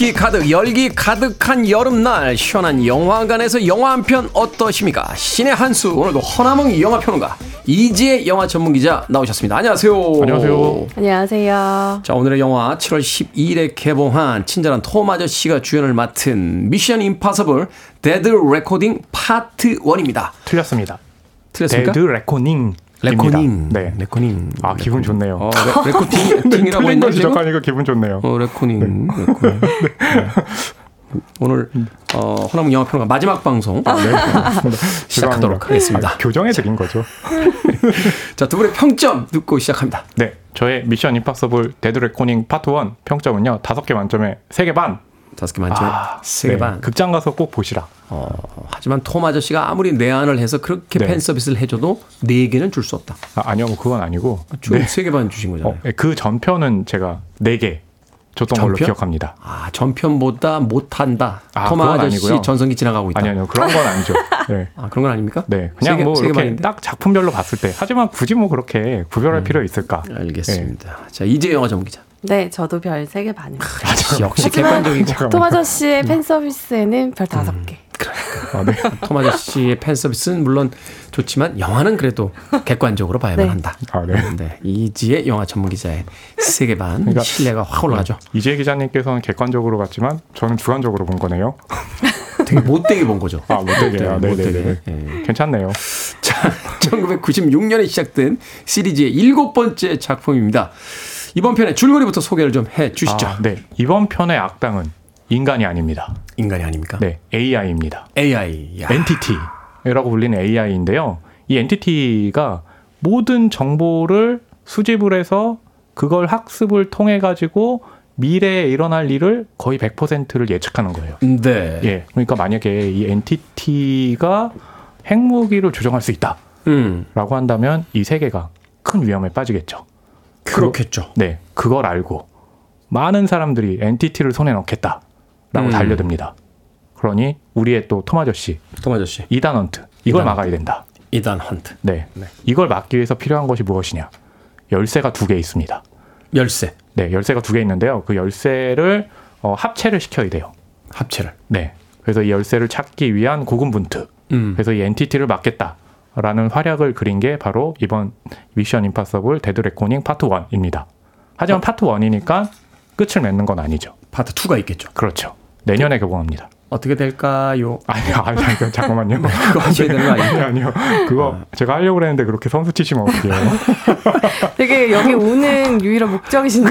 습기 가득 열기 가득한 여름날 시원한 영화관에서 영화 한 편 어떠십니까? 씨네한수 오늘도 허남웅 영화평론가 이지혜 영화 전문기자 나오셨습니다. 안녕하세요. 안녕하세요. 안녕하세요. 자 오늘의 영화 7월 12일에 개봉한 친절한 톰 아저씨가 주연을 맡은 미션 임파서블 데드 레코딩 파트 1입니다. 틀렸습니다. 틀렸습니까? 데드 레코닝. 레코닝. 네. 레코닝. 아 기분 좋네요. 어, 레, 거 했는데 지적하니까 기분 좋네요. 어, 레코닝. 레코닝. 네. 오늘 어, 허남웅 영화 평론가 마지막 방송 시작하도록 하겠습니다. 아, 교정해 드린 거죠. 자, 두 분의 평점 듣고 시작합니다. 네, 저의 미션 임파서블 데드 레코닝 파트 1 평점은요 다섯 개 만점에 세 개 반. 다섯 개 만점에 아, 세개 네, 반. 극장 가서 꼭 보시라. 어, 하지만 톰 아저씨가 아무리 내한을 해서 그렇게 네. 팬 서비스를 해줘도 네 개는 줄 수 없다. 아, 아니요, 뭐 그건 아니고. 총세개반 주신 거잖아요. 어, 그 전편은 제가 네 개 줬던 걸로 전편? 기억합니다. 아, 전편보다 못한다. 아, 톰 아저씨 아니고요. 전성기 지나가고 있다. 아니 아니요, 그런 건 아니죠. 네. 아, 그런 건 아닙니까? 네, 세 그냥 개- 뭐 이렇게? 딱 작품별로 봤을 때. 하지만 굳이 뭐 그렇게 구별할 필요 있을까? 알겠습니다. 자, 이제 영화 전문기자. 네, 저도 별 3개 반입니다. 역시 하지만 객관적이고 잠깐만요. 톰 아저씨의 팬 서비스에는 별 5개. 아, 네. 톰 아저씨의 팬 서비스는 물론 좋지만 영화는 그래도 객관적으로 봐야만 네. 한다. 아, 네. 네, 이지의 영화 전문 기자의 세계 반 그러니까- 신뢰가 확 올라가죠. 이재 기자님께서는 객관적으로 봤지만 저는 주관적으로 본 거네요. 되게 못되게 본 거죠. 아, 못되게. 아, 못되게. 네네네. 예. 괜찮네요. 자, 1996년에 시작된 시리즈의 일곱 번째 작품입니다. 이번 편의 줄거리부터 소개를 좀 해 주시죠. 아, 네. 이번 편의 악당은 인간이 아닙니다. 인간이 아닙니까? 네, AI입니다. AI. 야. 엔티티라고 불리는 AI인데요. 이 엔티티가 모든 정보를 수집을 해서 그걸 학습을 통해 가지고 미래에 일어날 일을 거의 100%를 예측하는 거예요. 네. 예. 그러니까 만약에 이 엔티티가 핵무기를 조정할 수 있다라고 음, 한다면 이 세계가 큰 위험에 빠지겠죠. 그렇겠죠. 네, 그걸 알고 많은 사람들이 엔티티를 손에 넣겠다 라고 음. 달려듭니다. 그러니 우리의 또 톰 아저씨. 이단 헌트 이걸 이단 막아야 된다. 이단 헌트. 네. 네. 이걸 막기 위해서 필요한 것이 무엇이냐? 열쇠가 두 개 있습니다. 열쇠. 네, 열쇠가 두 개 있는데요. 그 열쇠를 어, 합체를 시켜야 돼요. 합체를. 네. 그래서 이 열쇠를 찾기 위한 고군분투. 음. 그래서 이 엔티티를 막겠다라는 활약을 그린 게 바로 이번 미션 임파서블 데드 레코닝 파트 1입니다. 하지만 파트 1이니까 끝을 맺는 건 아니죠. 파트 2가 있겠죠. 그렇죠. 내년에 개봉합니다. 어떻게 될까요? 아니요, 아니요, 아니요, 잠깐만요. 그거 하셔야 되는 거 아니에요? 아니요, 아니요. 그거 제가 하려고 그랬는데 그렇게 선수 치시면 어떡해요. 되게 여기 오는 유일한 목적이신데.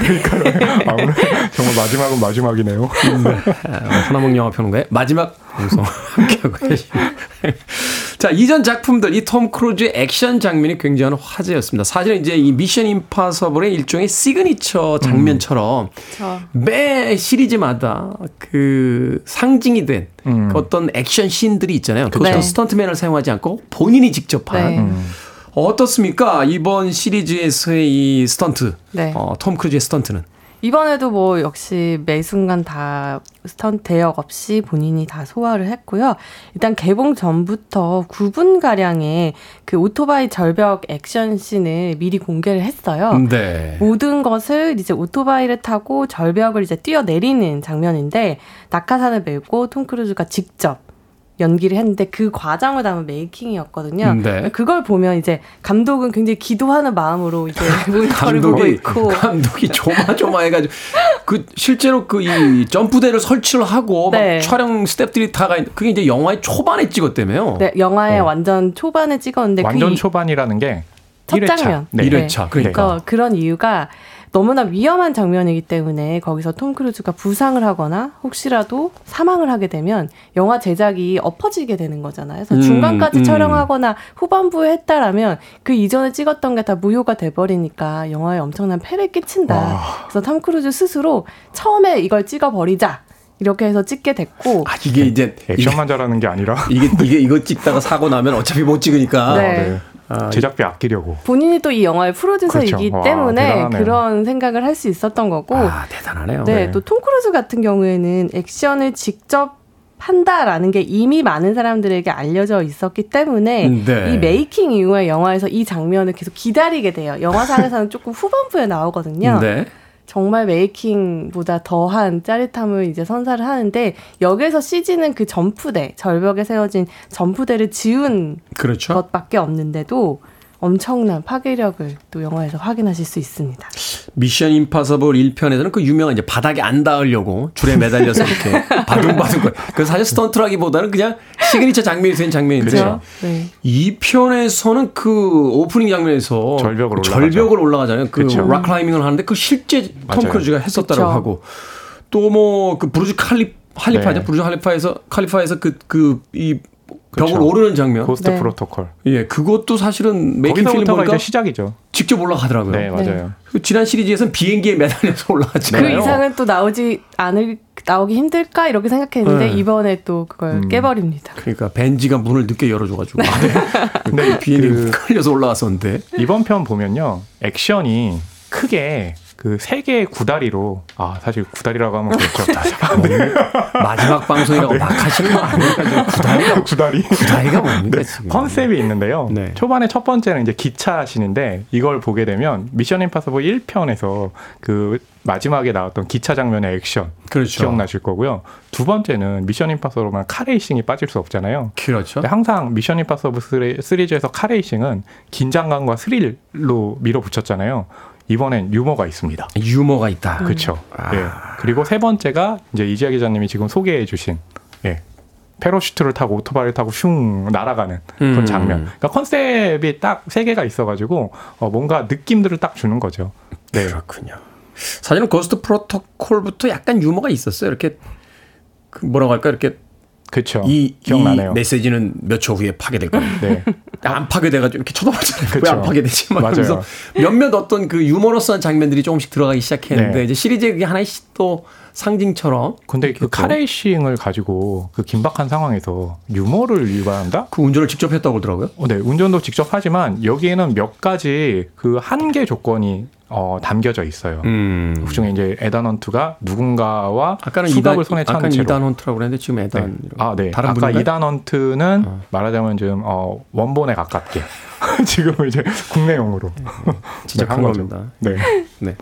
아, 오늘 정말 마지막은 마지막이네요. 허남웅 영화 평론가의 마지막 방송 함께하고 계십니다. 자, 이전 작품들, 이 톰 크루즈의 액션 장면이 굉장한 화제였습니다. 사실은 이제 이 미션 임파서블의 일종의 시그니처 장면처럼 저 매 시리즈마다 그 상징이 된 음. 그 어떤 액션 씬들이 있잖아요. 그것도 네. 스턴트맨을 사용하지 않고 본인이 직접 한. 네. 음. 어떻습니까? 이번 시리즈에서의 이 스턴트. 네. 어, 톰 크루즈의 스턴트는. 이번에도 뭐 역시 매 순간 다 스턴트 대역 없이 본인이 다 소화를 했고요. 일단 개봉 전부터 9분 가량의 그 오토바이 절벽 액션 씬을 미리 공개를 했어요. 네. 모든 것을 이제 오토바이를 타고 절벽을 이제 뛰어내리는 장면인데 낙하산을 메고 톰 크루즈가 직접 연기를 했는데 그 과정을 담은 메이킹이었거든요. 네. 그걸 보면 이제 감독은 굉장히 기도하는 마음으로 이제 모니터를 보고 감독이 있고 감독이 조마조마해가지고 그 실제로 그 이 점프대를 설치를 하고 네. 막 촬영 스태프들이 다가 있- 그게 이제 영화의 초반에 찍었다며요. 네, 영화의 어. 완전 초반에 찍었는데 완전 그 이- 초반이라는 게첫 1회차. 장면. 네. 일 1회차. 그러니까. 어, 그런 이유가 너무나 위험한 장면이기 때문에 거기서 톰 크루즈가 부상을 하거나 혹시라도 사망을 하게 되면 영화 제작이 엎어지게 되는 거잖아요. 그래서 음, 중간까지 음. 촬영하거나 후반부에 했다라면 그 이전에 찍었던 게 다 무효가 돼버리니까 영화에 엄청난 폐를 끼친다. 그래서 톰 크루즈 스스로 처음에 이걸 찍어버리자. 이렇게 해서 찍게 됐고 아 이게 이제 액션만 잘하는 게 아니라 이게 이게 이거 찍다가 사고 나면 어차피 못 찍으니까. 네. 네. 아, 제작비 아끼려고. 본인이 또 이 영화의 프로듀서이기 그렇죠. 와, 때문에 대단하네요. 그런 생각을 할 수 있었던 거고 아 대단하네요. 네, 또 톰 크루즈 같은 경우에는 액션을 직접 한다라는 게 이미 많은 사람들에게 알려져 있었기 때문에 네. 이 making 이후에 영화에서 이 장면을 계속 기다리게 돼요. 영화상에서는 조금 후반부에 나오거든요. 네. 정말 making보다 더한 짜릿함을 이제 선사를 하는데 여기에서 CG는 그 점프대 절벽에 세워진 점프대를 지운 그렇죠. 것밖에 없는데도 엄청난 파괴력을 또 영화에서 확인하실 수 있습니다. 미션 임파서블 1편에서는 그 유명한 이제 바닥에 안 닿으려고 줄에 매달려서 이렇게 바둥바둥 거. 그 사실 스턴트라기보다는 그냥 시그니처 장면이 된 장면인데 그렇죠. 네. 이 편에서는 그 오프닝 장면에서 절벽으로 그 올라가죠. 절벽을 올라가잖아요. 그 그쵸. 락 클라이밍을 하는데 그 실제 톰 맞아요. 크루즈가 했었다고 그쵸. 하고 또 뭐 그 부르즈 칼리 할리파죠. 네. 부르즈 할리파에서 칼리파에서 그 그 이 벽을 그쵸. 오르는 장면. 고스트 네. 프로토콜. 예, 그것도 사실은 making film 보니까 이제 시작이죠. 직접 올라가더라고요. 네, 맞아요. 그 지난 시리즈에서는 비행기에 매달려서 그 올라갔잖아요. 이상은 또 나오지 않을 나오기 힘들까 이렇게 생각했는데 네. 이번에 또 그걸 음. 깨버립니다. 그러니까 벤지가 문을 늦게 열어줘가지고 근데 비행기 그 끌려서 올라왔었는데 이번 편 보면요. 액션이 크게 그 세 개의 구다리로 아 사실 구다리라고 하면 그렇죠. 마지막 방송이라고 막 하시는 거 아닙니까? 지금 구다리가 구다리. 구다리가 뭡니까 지금? 컨셉이 있는데요. 네. 초반에 첫 번째는 이제 기차 신인데 이걸 보게 되면 미션 임파서블 1편에서 그 마지막에 나왔던 기차 장면의 액션 그렇죠. 기억나실 거고요. 두 번째는 미션 임파서블만 카레이싱이 빠질 수 없잖아요. 그렇죠. 근데 항상 미션 임파서블 시리- 시리즈에서 카레이싱은 긴장감과 스릴로 밀어붙였잖아요. 이번엔 유머가 있습니다. 유머가 있다. 그렇죠. 아. 예. 그리고 세 번째가 이제 이지아 기자님이 지금 소개해 주신 예. 패러슈트를 타고 오토바이를 타고 슝 날아가는 그런 음. 장면. 그러니까 컨셉이 딱 세 개가 있어가지고 어, 뭔가 느낌들을 딱 주는 거죠. 네. 그렇군요. 사실은 고스트 프로토콜부터 약간 유머가 있었어요. 이렇게 그 뭐라고 할까 이렇게 그렇죠. 이, 기억나네요. 이 메시지는 몇 초 후에 파괴될 거예요. 네. 안 파괴돼가지고 이렇게 쳐다보잖아요. 그쵸. 왜안 파괴되지? 막. 그래서 몇몇 어떤 그 유머러스한 장면들이 조금씩 들어가기 시작했는데 네. 이제 시리즈의 그게 하나씩 또 상징처럼 근데 그 카레이싱을 가지고 그 긴박한 상황에서 유머를 유발한다? 그 운전을 직접 했다고 그러더라고요. 어, 네, 운전도 직접 하지만 여기에는 몇 가지 그 한계 조건이 어, 담겨져 있어요. 음. 그 중에 이제 에단 헌트가 누군가와 아까는 수갑을 이단, 손에 찬 아까는 채로 이단 헌트라고 그랬는데 지금 네. 에단. 아, 네. 다른 아까 분인가요? 이단 헌트는 어. 말하자면 좀 어, 원본에 가깝게 지금 이제 국내용으로 진짜 네, 큰 한. 겁니다. 네. 네.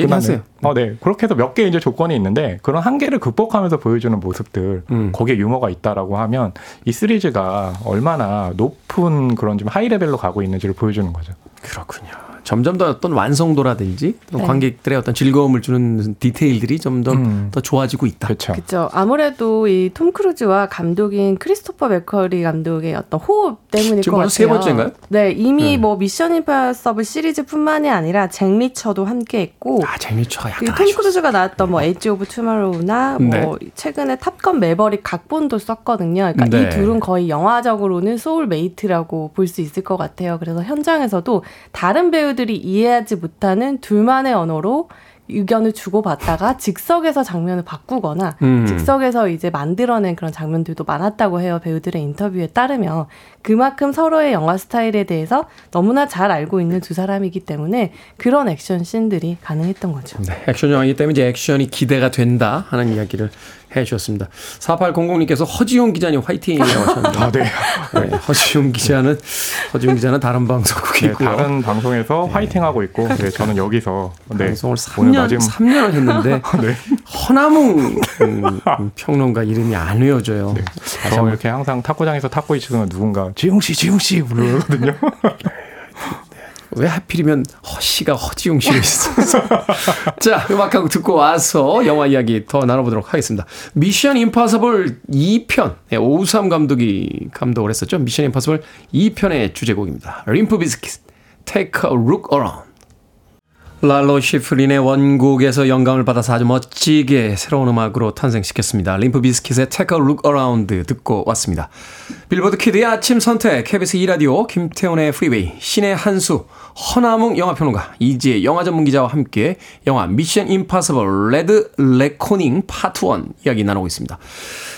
네. 얘기하세요. 어, 네. 그렇게 해서 몇 개 이제 조건이 있는데 그런 한계를 극복하면서 보여주는 모습들 음. 거기에 유머가 있다라고 하면 이 시리즈가 얼마나 높은 그런 좀 high level로 가고 있는지를 보여주는 거죠. 그렇군요. 점점 더 어떤 완성도라든지 네. 관객들의 어떤 즐거움을 주는 디테일들이 좀 더 더 음. 좋아지고 있다. 그렇죠. 아무래도 이 톰 크루즈와 감독인 크리스토퍼 맥커리 감독의 어떤 호흡 때문일 지금 것 벌써 세 같아요. 번째인가요? 네, 이미 네. 뭐 미션 임파서블 시리즈뿐만이 아니라 잭 리처도 함께 했고 아, 재미쳐가 약간 그리고 톰 아쉬웠어. 크루즈가 나왔던 뭐 엣지 오브 투모로우나 네. 뭐 최근에 탑건 매버릭 각본도 썼거든요. 그러니까 네. 이 둘은 거의 영화적으로는 soulmate라고 볼 수 있을 것 같아요. 그래서 현장에서도 다른 배우들이 이해하지 못하는 둘만의 언어로 의견을 주고받다가 즉석에서 장면을 바꾸거나 음. 즉석에서 이제 만들어낸 그런 장면들도 많았다고 해요. 배우들의 인터뷰에 따르면 그만큼 서로의 영화 스타일에 대해서 너무나 잘 알고 있는 두 사람이기 때문에 그런 액션 씬들이 가능했던 거죠. 네, 액션 영화이기 때문에 이제 액션이 기대가 된다 하는 이야기를 해 주셨습니다. 4800님께서 허지용 기자님 화이팅이라고 하셨는데. 아, 네. 네, 허지용 기자는 허지용 기자는 다른 네, 방송국이고요. 다른 방송에서 화이팅 하고 있고, 네, 저는 여기서 네, 방송을 오늘 3년 마지막 3년을 했는데 네. 허나몽 음, 평론가 이름이 안 외워져요. 다시 저 이렇게 항상 탁구장에서 탁구 있으면 누군가 지용 씨, 지용 씨 부르거든요. 왜 하필이면 허씨가 허지용 씨로 있어서. 자, 음악하고 듣고 와서 영화 이야기 더 나눠보도록 하겠습니다. 미션 임파서블 2편. 네, 오우삼 감독이 감독을 했었죠. 미션 임파서블 2편의 주제곡입니다. 림프 비스킷. Take a look around. 랄로 시프린의 원곡에서 영감을 받아서 아주 멋지게 새로운 음악으로 탄생시켰습니다. 림프 비스킷의 Take a Look Around 듣고 왔습니다. 빌보드 키드의 아침 선택, KBS 2라디오, 김태훈의 프리웨이, 신의 한수, 허남웅 영화평론가, 이지혜 영화 전문 기자와 함께 영화 미션 임파서블 데드 레코닝 파트 1 이야기 나누고 있습니다.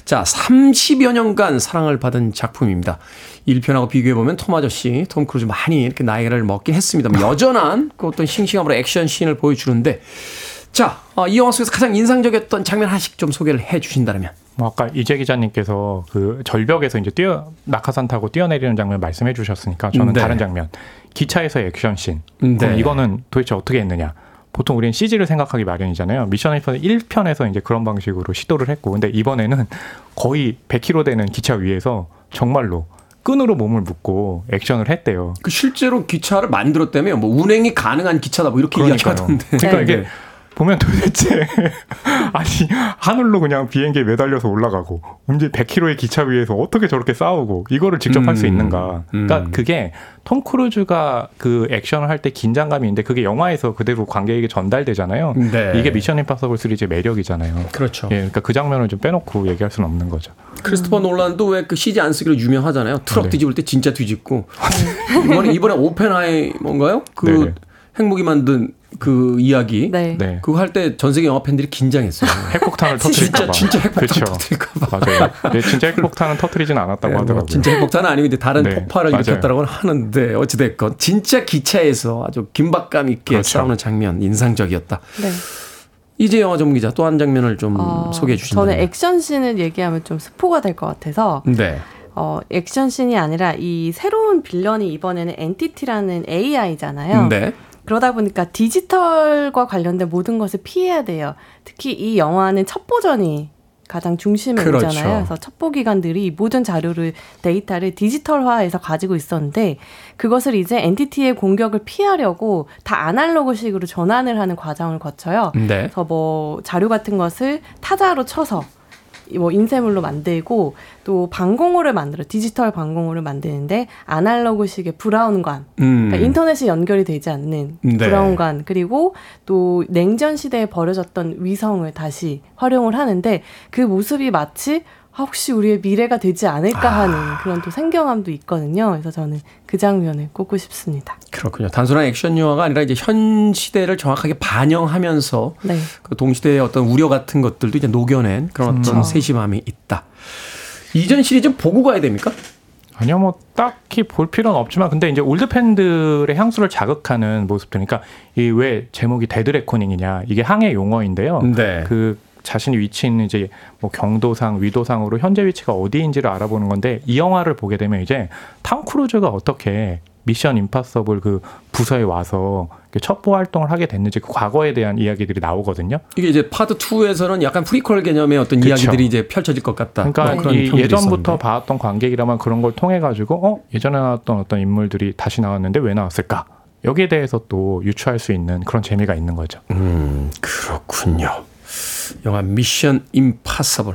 자, 30여 년간 사랑을 받은 작품입니다. 1편하고 비교해보면 톰 아저씨, 톰 크루즈 많이 이렇게 나이를 먹긴 했습니다만 여전한 그 어떤 싱싱함으로 액션 씬을 보여주는데 자, 어, 이 영화 속에서 가장 인상적이었던 장면 하나씩 좀 소개를 해 주신다면 뭐 아까 이재 기자님께서 그 절벽에서 이제 뛰어 낙하산 타고 뛰어내리는 장면 말씀해 주셨으니까 저는 네. 다른 장면 기차에서의 액션 씬. 네. 그럼 이거는 도대체 어떻게 했느냐? 보통 우리는 CG를 생각하기 마련이잖아요. 미션 임파서블 1편에서 이제 그런 방식으로 시도를 했고, 근데 이번에는 거의 100km 되는 기차 위에서 정말로 끈으로 몸을 묶고 액션을 했대요. 그 실제로 기차를 만들었다며 뭐 운행이 가능한 기차다 뭐 이렇게. 이야기하던데. 그러니까 네. 이게 보면 도대체 아니 하늘로 그냥 비행기에 매달려서 올라가고 언제 100km의 기차 위에서 어떻게 저렇게 싸우고 이거를 직접 할 수 음, 있는가? 그러니까 음. 그게 톰 크루즈가 그 액션을 할 때 긴장감이 있는데 그게 영화에서 그대로 관객에게 전달되잖아요. 네. 이게 미션 임파서블 시리즈의 매력이잖아요. 그렇죠. 예, 그러니까 그 장면을 좀 빼놓고 얘기할 수는 없는 거죠. 크리스토퍼 놀란도 왜 그 CG 안 쓰기로 유명하잖아요. 트럭 네. 뒤집을 때 진짜 뒤집고. 이번에 이번에 오펜하이머인가요? 그 네네. 핵무기 만든 그 이야기. 네. 네. 그거 할 때 전 세계 영화 팬들이 긴장했어요. 핵폭탄을 진짜 터뜨릴까봐. 진짜 핵폭탄 그렇죠. 터뜨릴까봐. 맞아요. 네, 진짜 핵폭탄은 터뜨리진 않았다고 네, 뭐 하더라고요. 진짜 핵폭탄은 아니고 다른 네, 폭발을 맞아요. 일으켰다고는 하는데 어찌 됐건 진짜 기차에서 아주 긴박감 있게 그렇죠. 싸우는 장면 인상적이었다. 네. 이제 영화 전문 기자 또 한 장면을 좀 어, 소개해 주신다면. 저는 액션 씬을 얘기하면 좀 스포가 될 것 같아서 네. 어, 액션 씬이 아니라 이 새로운 빌런이 이번에는 엔티티라는 AI잖아요. 네. 그러다 보니까 디지털과 관련된 모든 것을 피해야 돼요. 특히 이 영화는 첩보전이 가장 중심에 그렇죠. 오잖아요. 그래서 첩보기관들이 모든 자료를 데이터를 디지털화해서 가지고 있었는데 그것을 이제 Entity의 공격을 피하려고 다 아날로그식으로 전환을 하는 과정을 거쳐요. 네. 그래서 뭐 자료 같은 것을 타자로 쳐서 뭐 인쇄물로 만들고 또 방공호를 만들어 디지털 방공호를 만드는데 아날로그식의 브라운관 음. 그러니까 인터넷이 연결이 되지 않는 네. 브라운관 그리고 또 냉전 시대에 버려졌던 위성을 다시 활용을 하는데 그 모습이 마치 아, 혹시 우리의 미래가 되지 않을까 아. 하는 그런 또 생경함도 있거든요. 그래서 저는 그 장면을 꼽고 싶습니다. 그렇군요. 단순한 액션 영화가 아니라 이제 현 시대를 정확하게 반영하면서 네. 그 동시대의 어떤 우려 같은 것들도 이제 녹여낸 그런 어떤 그렇죠. 세심함이 있다. 이전 시리즈 보고 가야 됩니까? 아니요, 뭐 딱히 볼 필요는 없지만 근데 이제 올드 팬들의 향수를 자극하는 모습들, 그러니까 이 왜 제목이 Dead Reckoning이냐 이게 항해 용어인데요. 네. 그 자신이 위치 있는 이제 뭐 경도상, 위도상으로 현재 위치가 어디인지를 알아보는 건데 이 영화를 보게 되면 이제 탐 크루즈가 어떻게 Mission Impossible 그 부서에 와서 첩보 활동을 하게 됐는지 그 과거에 대한 이야기들이 나오거든요. 이게 이제 파트 2에서는 약간 프리퀄 개념의 어떤 그쵸. 이야기들이 이제 펼쳐질 것 같다. 그러니까 뭐 그런 이 예전부터 있었는데. 봐왔던 관객이라면 그런 걸 통해 가지고 어 예전에 나왔던 어떤 인물들이 다시 나왔는데 왜 나왔을까 여기에 대해서 또 유추할 수 있는 그런 재미가 있는 거죠. 음, 그렇군요. 영화 미션 임파서블.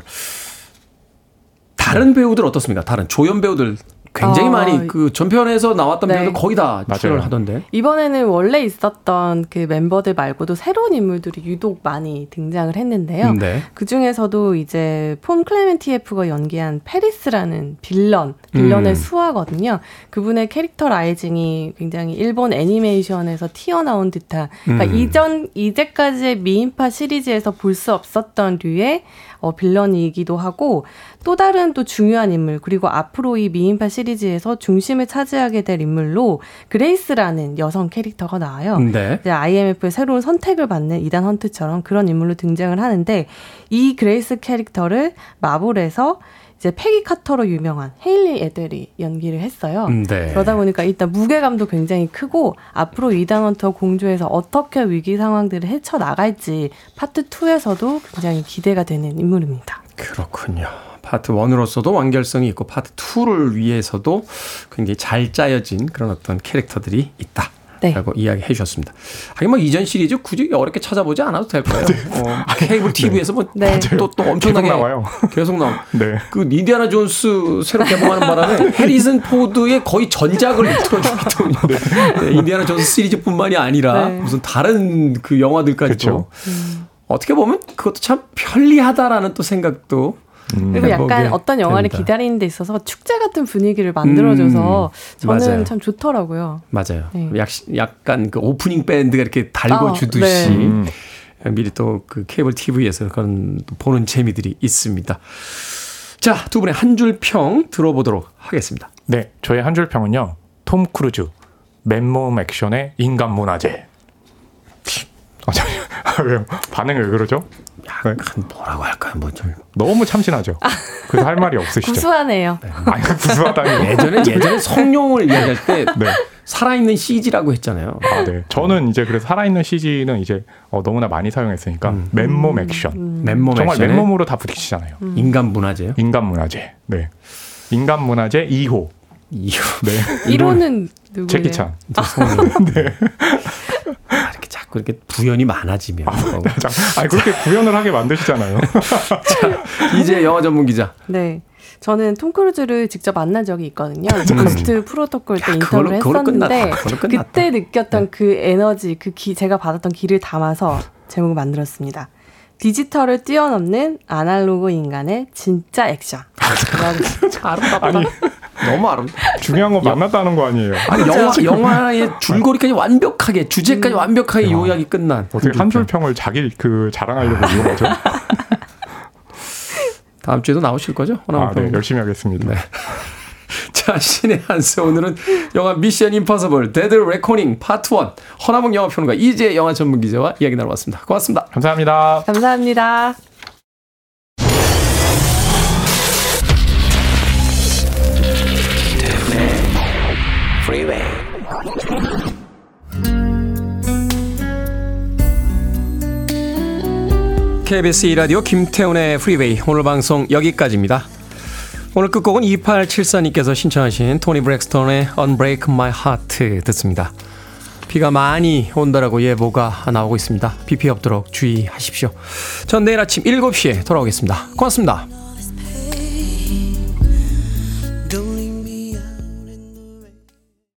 다른 배우들 어떻습니까? 다른 조연 배우들 굉장히 아, 많이 그 전편에서 나왔던 네. 배우들 거의 다 출연을 맞아요. 하던데. 이번에는 원래 있었던 그 멤버들 말고도 새로운 인물들이 유독 많이 등장을 했는데요. 네. 그 중에서도 이제 폰 클레멘티에프가 연기한 페리스라는 빌런, 빌런의 음. 수화거든요. 그분의 characterizing이 굉장히 일본 애니메이션에서 튀어나온 듯한, 그러니까 음. 이전, 이제까지의 미임파 시리즈에서 볼 수 없었던 류의 어, villain이기도 하고 또 다른 또 중요한 인물 그리고 앞으로 이 미임파 시리즈에서 중심을 차지하게 될 인물로 그레이스라는 여성 캐릭터가 나와요. 네. 이제 IMF의 새로운 선택을 받는 이단 헌트처럼 그런 인물로 등장을 하는데 이 그레이스 캐릭터를 마블에서 이제 페기 카터로 유명한 헤일리 앳웰이 연기를 했어요. 네. 그러다 보니까 일단 무게감도 굉장히 크고 앞으로 이단 헌트와 공조해서 어떻게 위기 상황들을 헤쳐 나갈지 파트 2에서도 굉장히 기대가 되는 인물입니다. 그렇군요. 파트 1으로서도 완결성이 있고 파트 2를 위해서도 굉장히 잘 짜여진 그런 어떤 캐릭터들이 있다. 네. 라고 이야기해 주셨습니다. 하긴 뭐 이전 시리즈 굳이 어렵게 찾아보지 않아도 될 거예요. 어, 케이블 TV에서 뭐 네. 또, 또 엄청나게 계속 나와요. 계속 나와. 네. 그 인디아나 존스 새로 개봉하는 바람에 해리슨 포드의 거의 전작을 틀어주기 때문에 네, 인디아나 존스 시리즈뿐만이 아니라 네. 무슨 다른 그 영화들까지도 그쵸. 어떻게 보면 그것도 참 편리하다라는 또 생각도 그리고 약간 어떤 영화를 됩니다. 기다리는 데 있어서 축제 같은 분위기를 만들어줘서 음, 저는 맞아요. 참 좋더라고요. 맞아요. 네. 약, 약간 그 오프닝 밴드가 이렇게 달궈 아, 주듯이 네. 음. 미리 또 그 케이블 TV에서 그런 또 보는 재미들이 있습니다. 자, 두 분의 한 줄 평 들어보도록 하겠습니다. 네, 저의 한 줄 평은요. 톰 크루즈 맨몸 액션의 인간 문화재. 아, 왜요? 반응이 왜 그러죠? 네. 약간 뭐라고 할까요? 뭐 좀. 너무 참신하죠. 그래서 할 말이 없으시죠? 구수하네요. 아니 구수하다니. 예전에 예전에 성룡을 이야기할 때 네. 살아있는 CG라고 했잖아요. 아, 네. 저는 이제 그래서 살아있는 CG는 이제 어, 너무나 많이 사용했으니까 맨몸 액션. 맨몸 정말 액션에 맨몸으로 다 부딪히잖아요. 인간 문화재요. 인간 문화재. 네. 인간 문화재 2호. 이거 네. 1호는 누구예요? 재키 찬. 아, 이 렇게 자꾸 이렇게 부연이 많아지면 어. 자, 아니 그렇게 부연을 하게 만드시잖아요. 이제 영화 전문 기자. 네. 저는 톰 크루즈를 직접 만난 적이 있거든요. Ghost Protocol 때 야, 인터뷰를 그걸로- 그걸로 했었는데 끝났다. 그걸로. 그때 느꼈던 그 에너지, 그 기, 제가 받았던 기를 담아서 제목을 만들었습니다. 디지털을 뛰어넘는 아날로그 인간의 진짜 액션. 아름답다. 너무 아름다. 중요한 건 만났다는 거 아니에요. 아니 영화 영화의 줄거리까지 완벽하게 주제까지 완벽하게 요약이 끝난 어떻게 한 줄 평을 자기 그 자랑하려고 이런 거죠? 다음 주에도 나오실 거죠? 아, 네, 평. 열심히 하겠습니다. 자, 씨네한수 오늘은 영화 Mission Impossible Dead Reckoning 파트 1 허나봉 영화평론가 이재 영화 전문 기자와 이야기 나눠봤습니다. 고맙습니다. 감사합니다. 감사합니다. KBS 2라디오 김태훈의 프리웨이 오늘 방송 여기까지입니다. 오늘 끝곡은 2874님께서 신청하신 토니 브렉스톤의 Unbreak My Heart 듣습니다. 비가 많이 온다라고 예보가 나오고 있습니다. 비 피해 없도록 주의하십시오. 전 내일 아침 7시에 돌아오겠습니다. 고맙습니다.